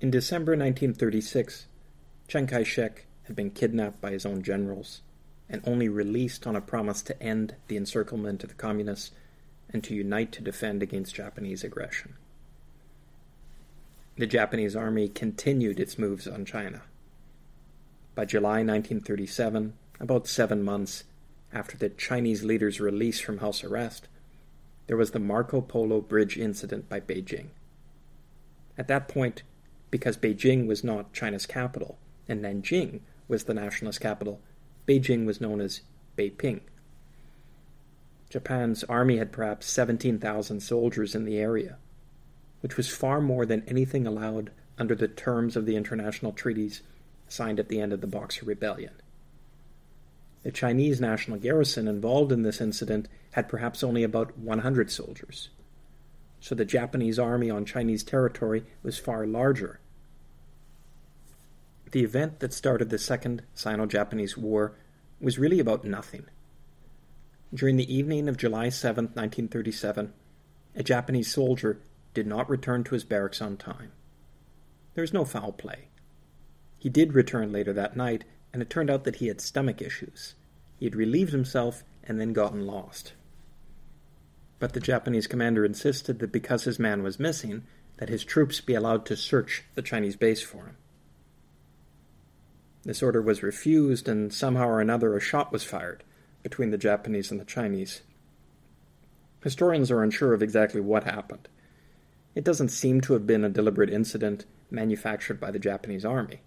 In December 1936, Chiang Kai shek had been kidnapped by his own generals and only released on a promise to end the encirclement of the communists and to unite to defend against Japanese aggression. The Japanese army continued its moves on China. By July 1937, about seven months after the Chinese leader's release from house arrest, there was the Marco Polo Bridge incident by Beijing. At that point, because Beijing was not China's capital and Nanjing was the nationalist capital, Beijing was known as Beiping. Japan's army had perhaps 17,000 soldiers in the area, which was far more than anything allowed under the terms of the international treaties signed at the end of the Boxer Rebellion. The Chinese national garrison involved in this incident had perhaps only about 100 soldiers. So the Japanese army on Chinese territory was far larger. The event that started the Second Sino Japanese War was really about nothing. During the evening of July 7, 1937, a Japanese soldier did not return to his barracks on time. There was no foul play. He did return later that night and it turned out that he had stomach issues. He had relieved himself and then gotten lost. But the Japanese commander insisted that because his man was missing, that his troops be allowed to search the Chinese base for him. This order was refused, and somehow or another a shot was fired between the Japanese and the Chinese. Historians are unsure of exactly what happened. It doesn't seem to have been a deliberate incident manufactured by the Japanese army.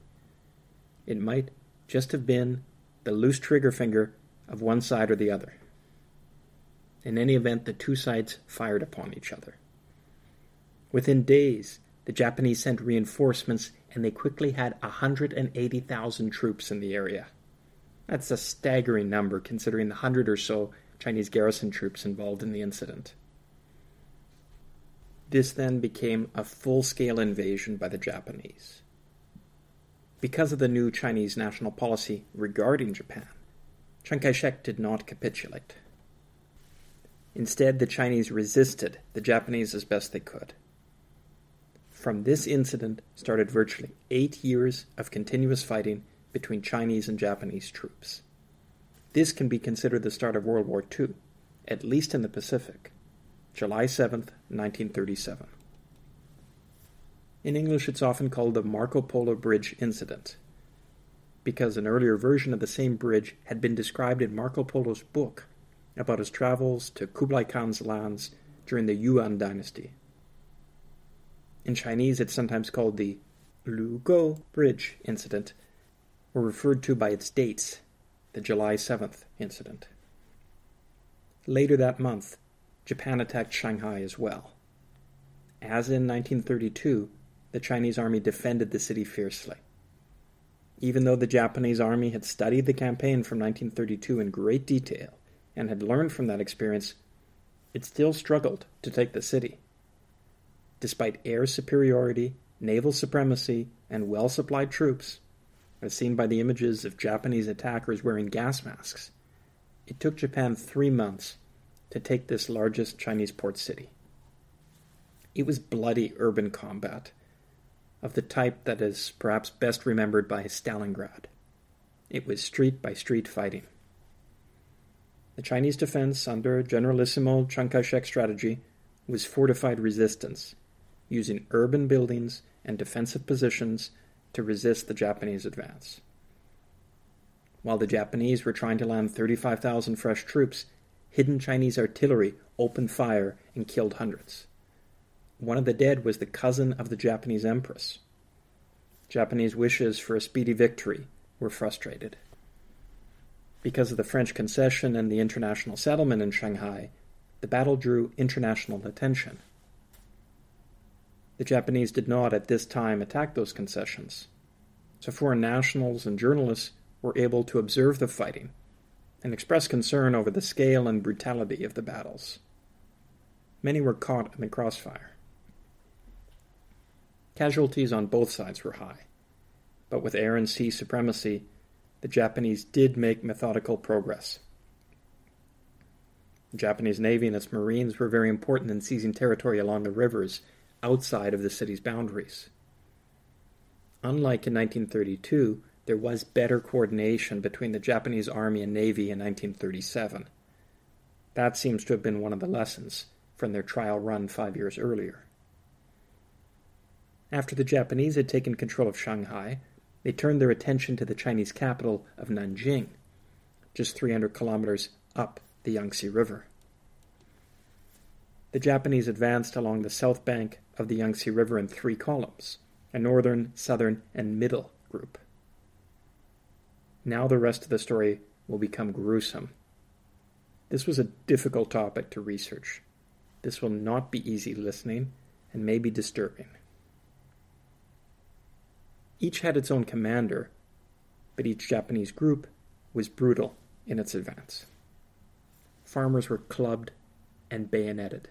It might just have been the loose trigger finger of one side or the other. In any event, the two sides fired upon each other. Within days, the Japanese sent reinforcements and they quickly had 180,000 troops in the area. That's a staggering number considering the hundred or so Chinese garrison troops involved in the incident. This then became a full scale invasion by the Japanese. Because of the new Chinese national policy regarding Japan, Chiang Kai shek did not capitulate. Instead, the Chinese resisted the Japanese as best they could. From this incident started virtually eight years of continuous fighting between Chinese and Japanese troops. This can be considered the start of World War II, at least in the Pacific, July 7, 1937. In English, it's often called the Marco Polo Bridge Incident, because an earlier version of the same bridge had been described in Marco Polo's book about his travels to Kublai Khan's lands during the Yuan dynasty. In Chinese, it's sometimes called the Lugou Bridge Incident, or referred to by its dates, the July 7th incident. Later that month, Japan attacked Shanghai as well. As in 1932, the Chinese army defended the city fiercely. Even though the Japanese army had studied the campaign from 1932 in great detail and had learned from that experience, it still struggled to take the city. Despite air superiority, naval supremacy, and well supplied troops, as seen by the images of Japanese attackers wearing gas masks, it took Japan three months to take this largest Chinese port city. It was bloody urban combat of the type that is perhaps best remembered by Stalingrad. It was street by street fighting. The Chinese defense under Generalissimo Chiang Kai shek's strategy was fortified resistance, using urban buildings and defensive positions to resist the Japanese advance. While the Japanese were trying to land 35,000 fresh troops, hidden Chinese artillery opened fire and killed hundreds. One of the dead was the cousin of the Japanese empress. Japanese wishes for a speedy victory were frustrated. Because of the French concession and the international settlement in Shanghai, the battle drew international attention. The Japanese did not at this time attack those concessions, so foreign nationals and journalists were able to observe the fighting and express concern over the scale and brutality of the battles. Many were caught in the crossfire. Casualties on both sides were high, but with air and sea supremacy, the Japanese did make methodical progress. The Japanese Navy and its Marines were very important in seizing territory along the rivers outside of the city's boundaries. unlike in 1932, there was better coordination between the Japanese Army and Navy in 1937. That seems to have been one of the lessons from their trial run five years earlier. After the Japanese had taken control of Shanghai, they turned their attention to the Chinese capital of Nanjing, just 300 kilometers up the Yangtze River. The Japanese advanced along the south bank of the Yangtze River in three columns a northern, southern, and middle group. Now the rest of the story will become gruesome. This was a difficult topic to research. This will not be easy listening and may be disturbing. Each had its own commander, but each Japanese group was brutal in its advance. Farmers were clubbed and bayoneted.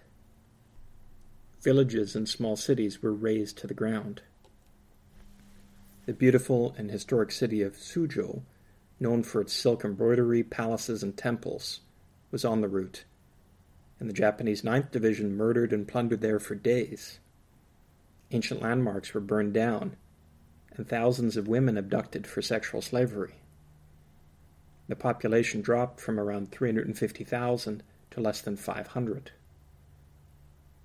Villages and small cities were razed to the ground. The beautiful and historic city of Suzhou, known for its silk embroidery, palaces, and temples, was on the route, and the Japanese Ninth Division murdered and plundered there for days. Ancient landmarks were burned down, and thousands of women abducted for sexual slavery. The population dropped from around 350,000 to less than 500.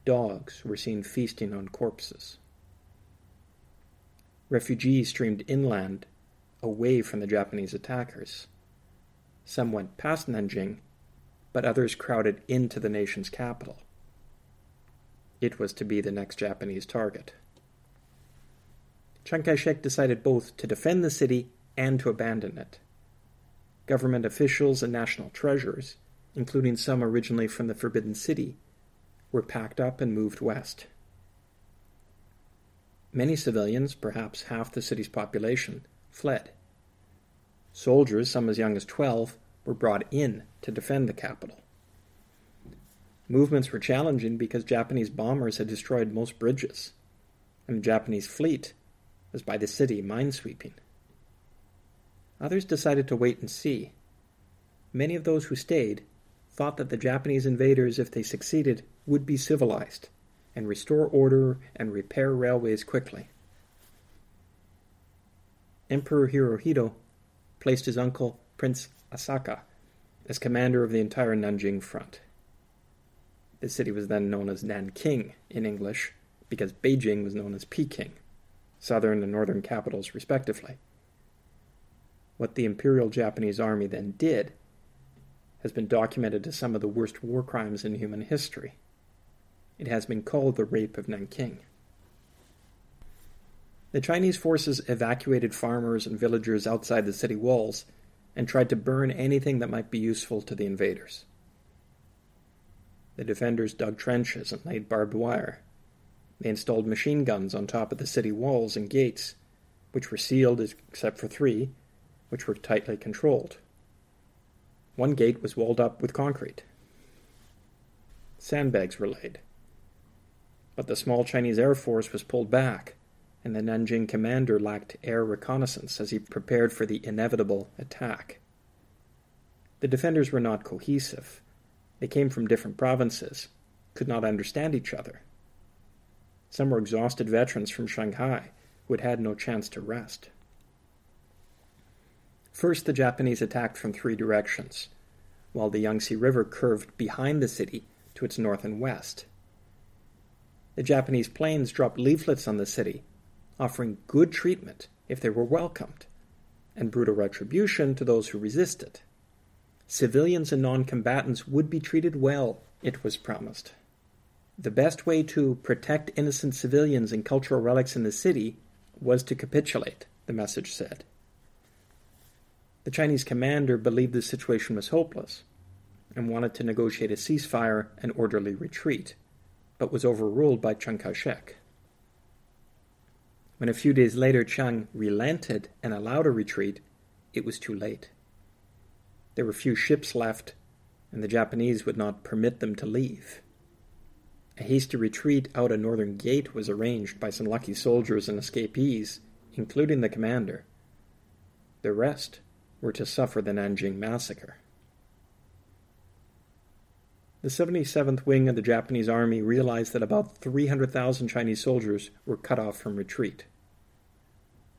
Dogs were seen feasting on corpses. Refugees streamed inland, away from the Japanese attackers. Some went past Nanjing, but others crowded into the nation's capital. It was to be the next Japanese target. Chiang Kai shek decided both to defend the city and to abandon it. Government officials and national treasures, including some originally from the Forbidden City, were packed up and moved west. Many civilians, perhaps half the city's population, fled. Soldiers, some as young as 12, were brought in to defend the capital. Movements were challenging because Japanese bombers had destroyed most bridges, and the Japanese fleet was by the city minesweeping. Others decided to wait and see. Many of those who stayed thought that the Japanese invaders, if they succeeded, would be civilized and restore order and repair railways quickly. Emperor Hirohito placed his uncle, Prince Asaka, as commander of the entire Nanjing front. The city was then known as Nanking in English because Beijing was known as Peking, southern and northern capitals respectively. What the Imperial Japanese Army then did has been documented as some of the worst war crimes in human history. It has been called the Rape of Nanking. The Chinese forces evacuated farmers and villagers outside the city walls and tried to burn anything that might be useful to the invaders. The defenders dug trenches and laid barbed wire. They installed machine guns on top of the city walls and gates, which were sealed except for three, which were tightly controlled. One gate was walled up with concrete. Sandbags were laid. But the small Chinese Air Force was pulled back, and the Nanjing commander lacked air reconnaissance as he prepared for the inevitable attack. The defenders were not cohesive. They came from different provinces, could not understand each other. Some were exhausted veterans from Shanghai who had had no chance to rest. First, the Japanese attacked from three directions, while the Yangtze River curved behind the city to its north and west the Japanese planes dropped leaflets on the city, offering good treatment if they were welcomed, and brutal retribution to those who resisted. Civilians and non combatants would be treated well, it was promised. The best way to protect innocent civilians and cultural relics in the city was to capitulate, the message said. The Chinese commander believed the situation was hopeless and wanted to negotiate a ceasefire and orderly retreat but was overruled by Chiang Kai shek. When a few days later Chiang relented and allowed a retreat, it was too late. There were few ships left, and the Japanese would not permit them to leave. A hasty retreat out a northern gate was arranged by some lucky soldiers and escapees, including the commander. The rest were to suffer the Nanjing massacre. The 77th Wing of the Japanese Army realized that about 300,000 Chinese soldiers were cut off from retreat.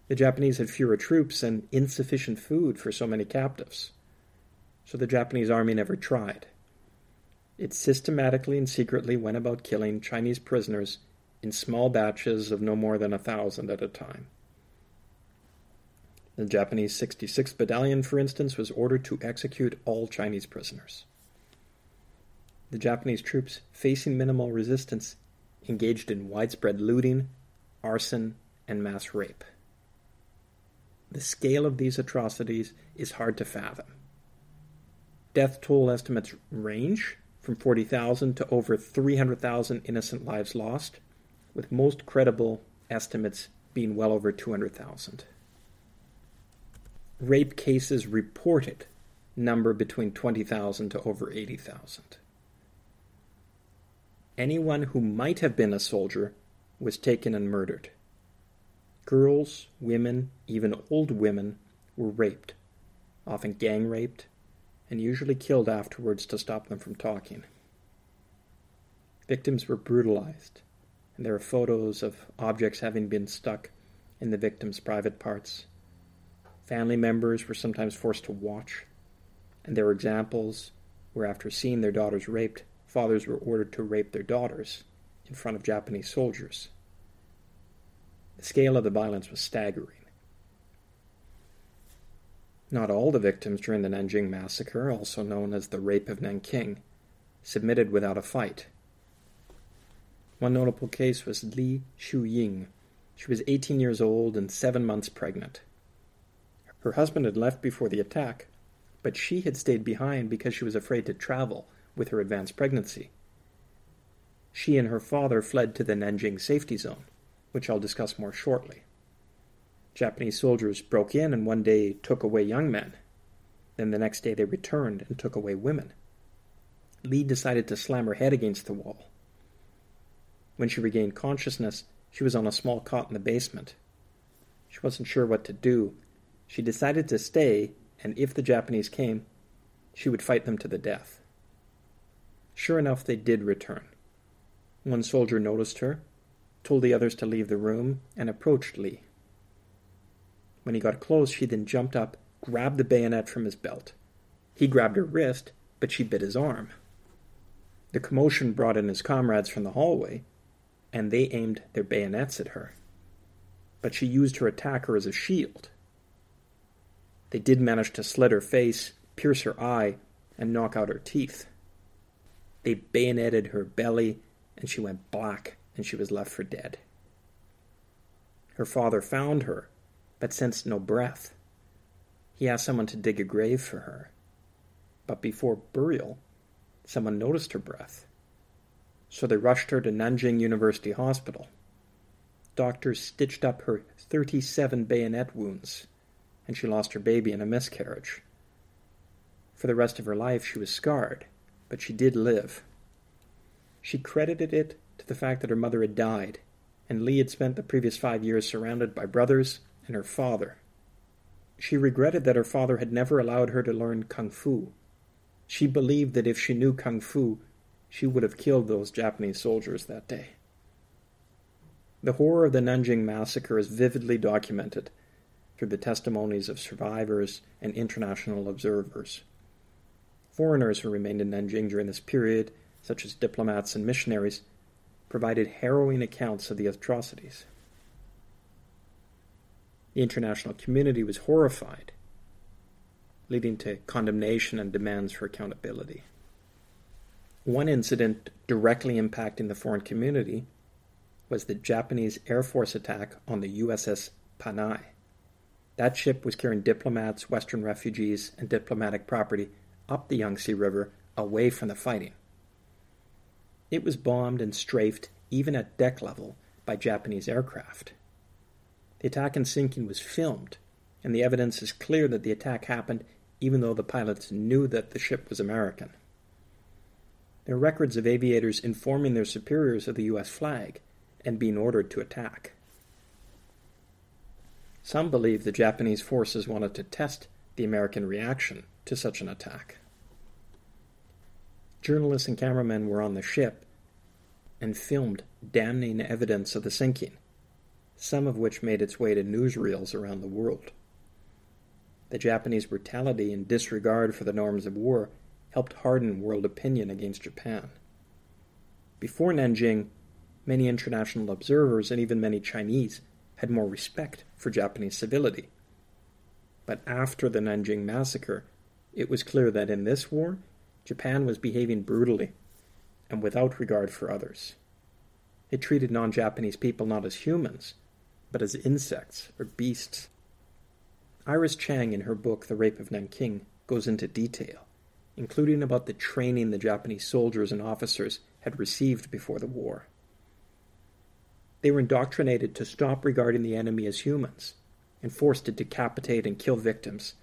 The Japanese had fewer troops and insufficient food for so many captives, so the Japanese army never tried. It systematically and secretly went about killing Chinese prisoners in small batches of no more than a thousand at a time. The Japanese 66th Battalion, for instance, was ordered to execute all Chinese prisoners. The Japanese troops, facing minimal resistance, engaged in widespread looting, arson, and mass rape. The scale of these atrocities is hard to fathom. Death toll estimates range from 40,000 to over 300,000 innocent lives lost, with most credible estimates being well over 200,000. Rape cases reported number between 20,000 to over 80,000. Anyone who might have been a soldier was taken and murdered. Girls, women, even old women were raped, often gang raped, and usually killed afterwards to stop them from talking. Victims were brutalized, and there are photos of objects having been stuck in the victim's private parts. Family members were sometimes forced to watch, and there were examples where, after seeing their daughters raped, fathers were ordered to rape their daughters in front of Japanese soldiers. The scale of the violence was staggering. Not all the victims during the Nanjing Massacre, also known as the Rape of Nanking, submitted without a fight. One notable case was Li Xiuying. She was 18 years old and seven months pregnant. Her husband had left before the attack, but she had stayed behind because she was afraid to travel with her advanced pregnancy. She and her father fled to the Nanjing safety zone, which I'll discuss more shortly. Japanese soldiers broke in and one day took away young men. Then the next day they returned and took away women. Lee decided to slam her head against the wall. When she regained consciousness, she was on a small cot in the basement. She wasn't sure what to do. She decided to stay, and if the Japanese came, she would fight them to the death. Sure enough, they did return. One soldier noticed her, told the others to leave the room, and approached Lee. When he got close, she then jumped up, grabbed the bayonet from his belt. He grabbed her wrist, but she bit his arm. The commotion brought in his comrades from the hallway, and they aimed their bayonets at her. But she used her attacker as a shield. They did manage to slit her face, pierce her eye, and knock out her teeth. They bayoneted her belly, and she went black, and she was left for dead. Her father found her but sensed no breath. He asked someone to dig a grave for her. But before burial, someone noticed her breath. So they rushed her to Nanjing University Hospital. Doctors stitched up her 37 bayonet wounds, and she lost her baby in a miscarriage. For the rest of her life, she was scarred, but she did live. She credited it to the fact that her mother had died, and Lee had spent the previous five years surrounded by brothers and her father. She regretted that her father had never allowed her to learn kung fu. She believed that if she knew kung fu, she would have killed those Japanese soldiers that day. The horror of the Nanjing massacre is vividly documented through the testimonies of survivors and international observers. Foreigners who remained in Nanjing during this period, such as diplomats and missionaries, provided harrowing accounts of the atrocities. The international community was horrified, leading to condemnation and demands for accountability. One incident directly impacting the foreign community was the Japanese Air Force attack on the USS Panay. That ship was carrying diplomats, Western refugees, and diplomatic property up the Yangtze River away from the fighting. It was bombed and strafed, even at deck level, by Japanese aircraft. The attack and sinking was filmed, and the evidence is clear that the attack happened even though the pilots knew that the ship was American. There are records of aviators informing their superiors of the U.S. flag and being ordered to attack. Some believe the Japanese forces wanted to test the American reaction to such an attack. Journalists and cameramen were on the ship and filmed damning evidence of the sinking some of which made its way to newsreels around the world. The Japanese brutality and disregard for the norms of war helped harden world opinion against Japan. Before Nanjing, many international observers and even many Chinese had more respect for Japanese civility. But after the Nanjing massacre, it was clear that in this war, Japan was behaving brutally and without regard for others. It treated non Japanese people not as humans, but as insects or beasts. Iris Chang, in her book The Rape of Nanking, goes into detail, including about the training the Japanese soldiers and officers had received before the war. They were indoctrinated to stop regarding the enemy as humans and forced to decapitate and kill victims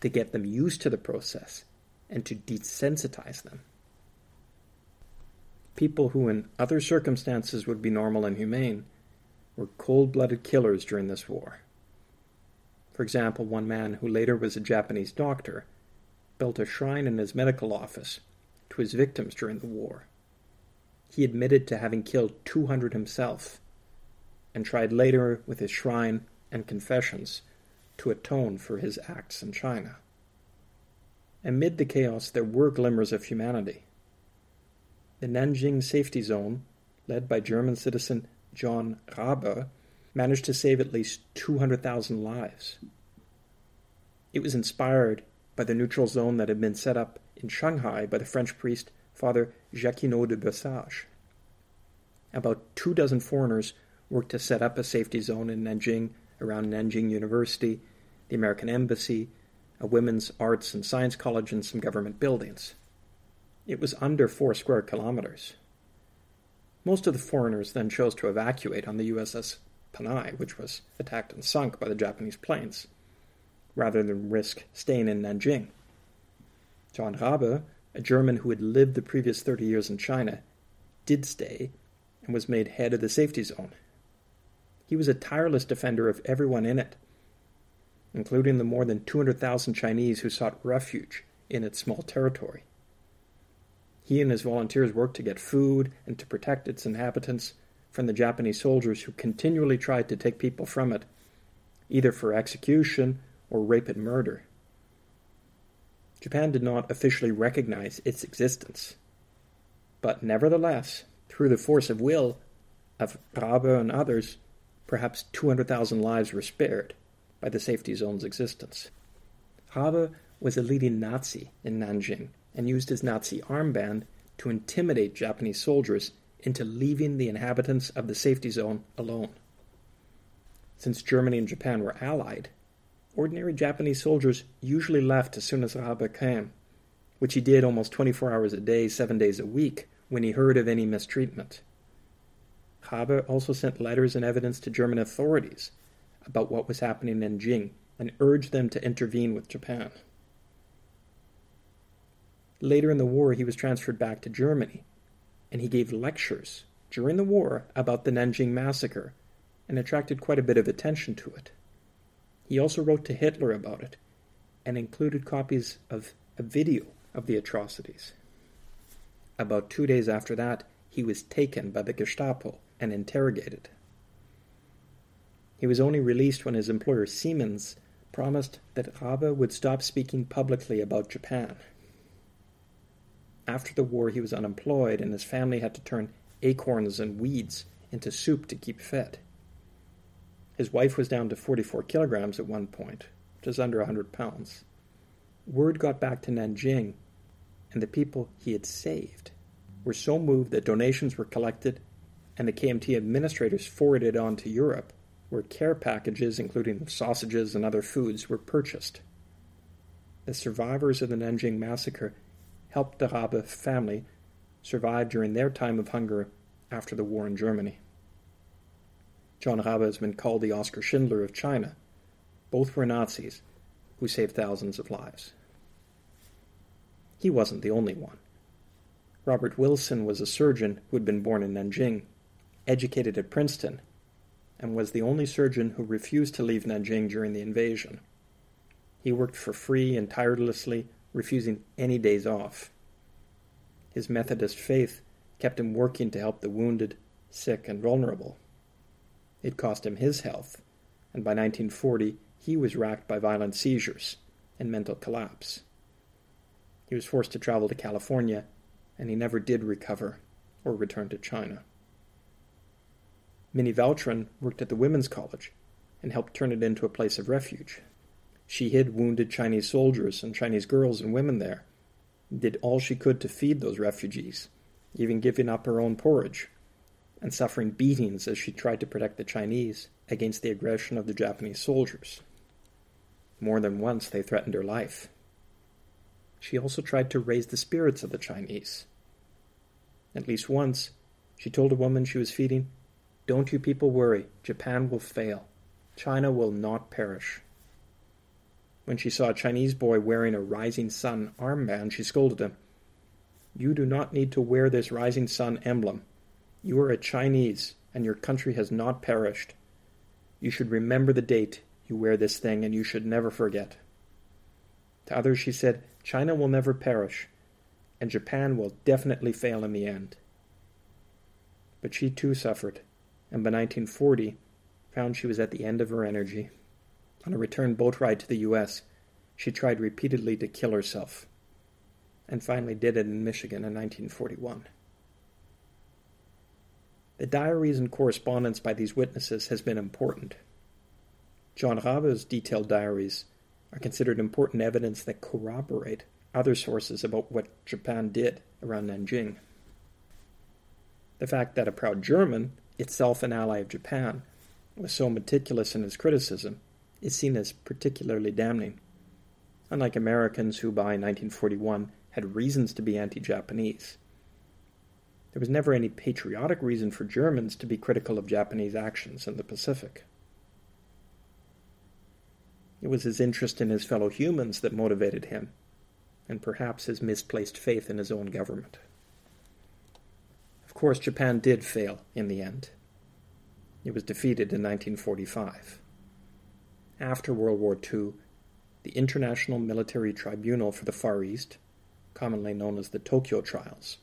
to get them used to the process and to desensitize them. People who, in other circumstances, would be normal and humane were cold blooded killers during this war. For example, one man who later was a Japanese doctor built a shrine in his medical office to his victims during the war. He admitted to having killed 200 himself and tried later with his shrine and confessions to atone for his acts in China. Amid the chaos, there were glimmers of humanity. The Nanjing Safety Zone, led by German citizen John Rabe, managed to save at least 200,000 lives. It was inspired by the neutral zone that had been set up in Shanghai by the French priest Father Jacquinot de Besange. About two dozen foreigners worked to set up a safety zone in Nanjing around Nanjing University, the American Embassy, a women's arts and science college, and some government buildings. It was under four square kilometers. Most of the foreigners then chose to evacuate on the USS Panay, which was attacked and sunk by the Japanese planes, rather than risk staying in Nanjing. John Rabe, a German who had lived the previous 30 years in China, did stay and was made head of the safety zone. He was a tireless defender of everyone in it, including the more than 200,000 Chinese who sought refuge in its small territory. He and his volunteers worked to get food and to protect its inhabitants from the Japanese soldiers who continually tried to take people from it, either for execution or rape and murder. Japan did not officially recognize its existence. But nevertheless, through the force of will of Rabe and others, perhaps 200,000 lives were spared by the safety zone's existence. Rabe was a leading Nazi in Nanjing and used his Nazi armband to intimidate Japanese soldiers into leaving the inhabitants of the safety zone alone. Since Germany and Japan were allied, ordinary Japanese soldiers usually left as soon as Rabe came, which he did almost 24 hours a day, seven days a week, when he heard of any mistreatment. Rabe also sent letters and evidence to German authorities about what was happening in Jing and urged them to intervene with Japan. Later in the war, he was transferred back to Germany, and he gave lectures during the war about the Nanjing massacre and attracted quite a bit of attention to it. He also wrote to Hitler about it and included copies of a video of the atrocities. About two days after that, he was taken by the Gestapo and interrogated. He was only released when his employer Siemens promised that Rabe would stop speaking publicly about Japan. After the war, he was unemployed, and his family had to turn acorns and weeds into soup to keep fed. His wife was down to 44 kilograms at one point, which is under 100 pounds. Word got back to Nanjing, and the people he had saved were so moved that donations were collected and the KMT administrators forwarded on to Europe, where care packages, including sausages and other foods, were purchased. The survivors of the Nanjing massacre helped the Rabe family survive during their time of hunger after the war in Germany. John Rabe has been called the Oskar Schindler of China. Both were Nazis who saved thousands of lives. He wasn't the only one. Robert Wilson was a surgeon who had been born in Nanjing educated at Princeton, and was the only surgeon who refused to leave Nanjing during the invasion. He worked for free and tirelessly, refusing any days off. His Methodist faith kept him working to help the wounded, sick, and vulnerable. It cost him his health, and by 1940 he was racked by violent seizures and mental collapse. He was forced to travel to California, and he never did recover or return to China. Minnie Vautrin worked at the Women's College and helped turn it into a place of refuge. She hid wounded Chinese soldiers and Chinese girls and women there, did all she could to feed those refugees, even giving up her own porridge, and suffering beatings as she tried to protect the Chinese against the aggression of the Japanese soldiers. More than once they threatened her life. She also tried to raise the spirits of the Chinese. At least once, she told a woman she was feeding, Don't you people worry, Japan will fail. China will not perish. When she saw a Chinese boy wearing a Rising Sun armband, she scolded him. You do not need to wear this Rising Sun emblem. You are a Chinese, and your country has not perished. You should remember the date you wear this thing, and you should never forget. To others, she said, China will never perish, and Japan will definitely fail in the end. But she too suffered, and by 1940 found she was at the end of her energy. On a return boat ride to the U.S., she tried repeatedly to kill herself, and finally did it in Michigan in 1941. The diaries and correspondence by these witnesses has been important. John Rabe's detailed diaries are considered important evidence that corroborate other sources about what Japan did around Nanjing. The fact that a proud German, itself an ally of Japan, was so meticulous in his criticism is seen as particularly damning. Unlike Americans who by 1941 had reasons to be anti Japanese, there was never any patriotic reason for Germans to be critical of Japanese actions in the Pacific. It was his interest in his fellow humans that motivated him, and perhaps his misplaced faith in his own government. Of course, Japan did fail in the end. It was defeated in 1945. After World War II, the International Military Tribunal for the Far East, commonly known as the Tokyo Trials,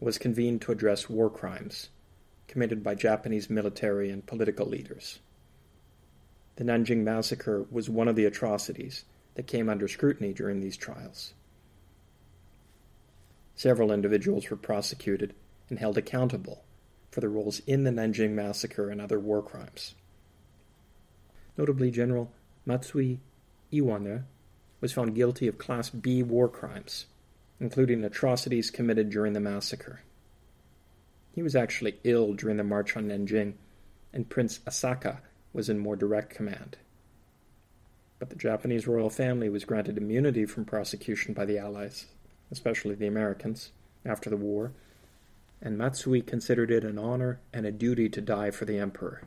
was convened to address war crimes committed by Japanese military and political leaders. The Nanjing Massacre was one of the atrocities that came under scrutiny during these trials. Several individuals were prosecuted and held accountable for their roles in the Nanjing Massacre and other war crimes. Notably, General Matsui Iwane was found guilty of Class B war crimes, including atrocities committed during the massacre. He was actually ill during the march on Nanjing, and Prince Asaka was in more direct command. But the Japanese royal family was granted immunity from prosecution by the Allies, especially the Americans, after the war, and Matsui considered it an honor and a duty to die for the emperor.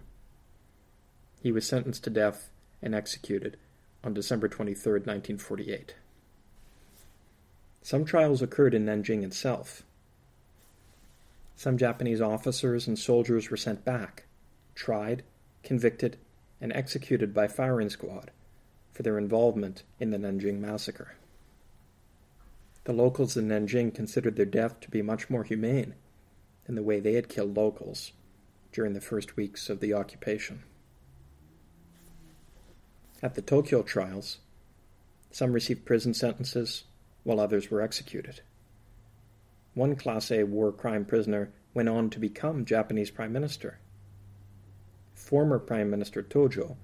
He was sentenced to death and executed on December 23, 1948. Some trials occurred in Nanjing itself. Some Japanese officers and soldiers were sent back, tried, convicted, and executed by firing squad for their involvement in the Nanjing massacre. The locals in Nanjing considered their death to be much more humane than the way they had killed locals during the first weeks of the occupation. At the Tokyo trials, some received prison sentences while others were executed. One Class A war crime prisoner went on to become Japanese Prime Minister former Prime Minister Tojo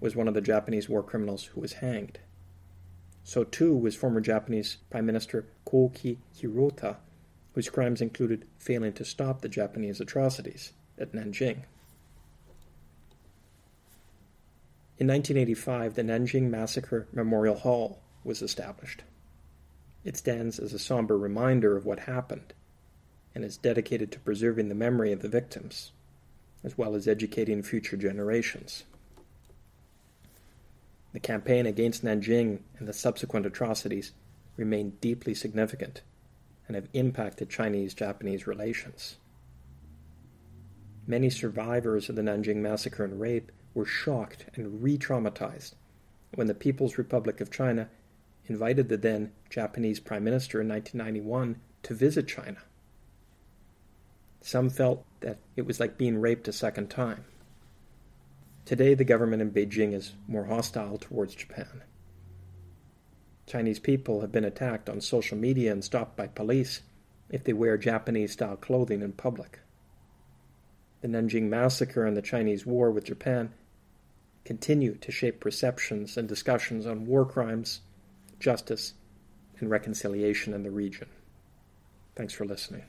was one of the Japanese war criminals who was hanged. So too was former Japanese Prime Minister Koki Hirota, whose crimes included failing to stop the Japanese atrocities at Nanjing. In 1985, the Nanjing Massacre Memorial Hall was established. It stands as a somber reminder of what happened and is dedicated to preserving the memory of the victims as well as educating future generations. The campaign against Nanjing and the subsequent atrocities remain deeply significant and have impacted Chinese Japanese relations. Many survivors of the Nanjing massacre and rape were shocked and re traumatized when the People's Republic of China invited the then Japanese Prime Minister in 1991 to visit China. Some felt that it was like being raped a second time. Today, the government in Beijing is more hostile towards Japan. Chinese people have been attacked on social media and stopped by police if they wear Japanese style clothing in public. The Nanjing massacre and the Chinese war with Japan continue to shape perceptions and discussions on war crimes, justice, and reconciliation in the region. Thanks for listening.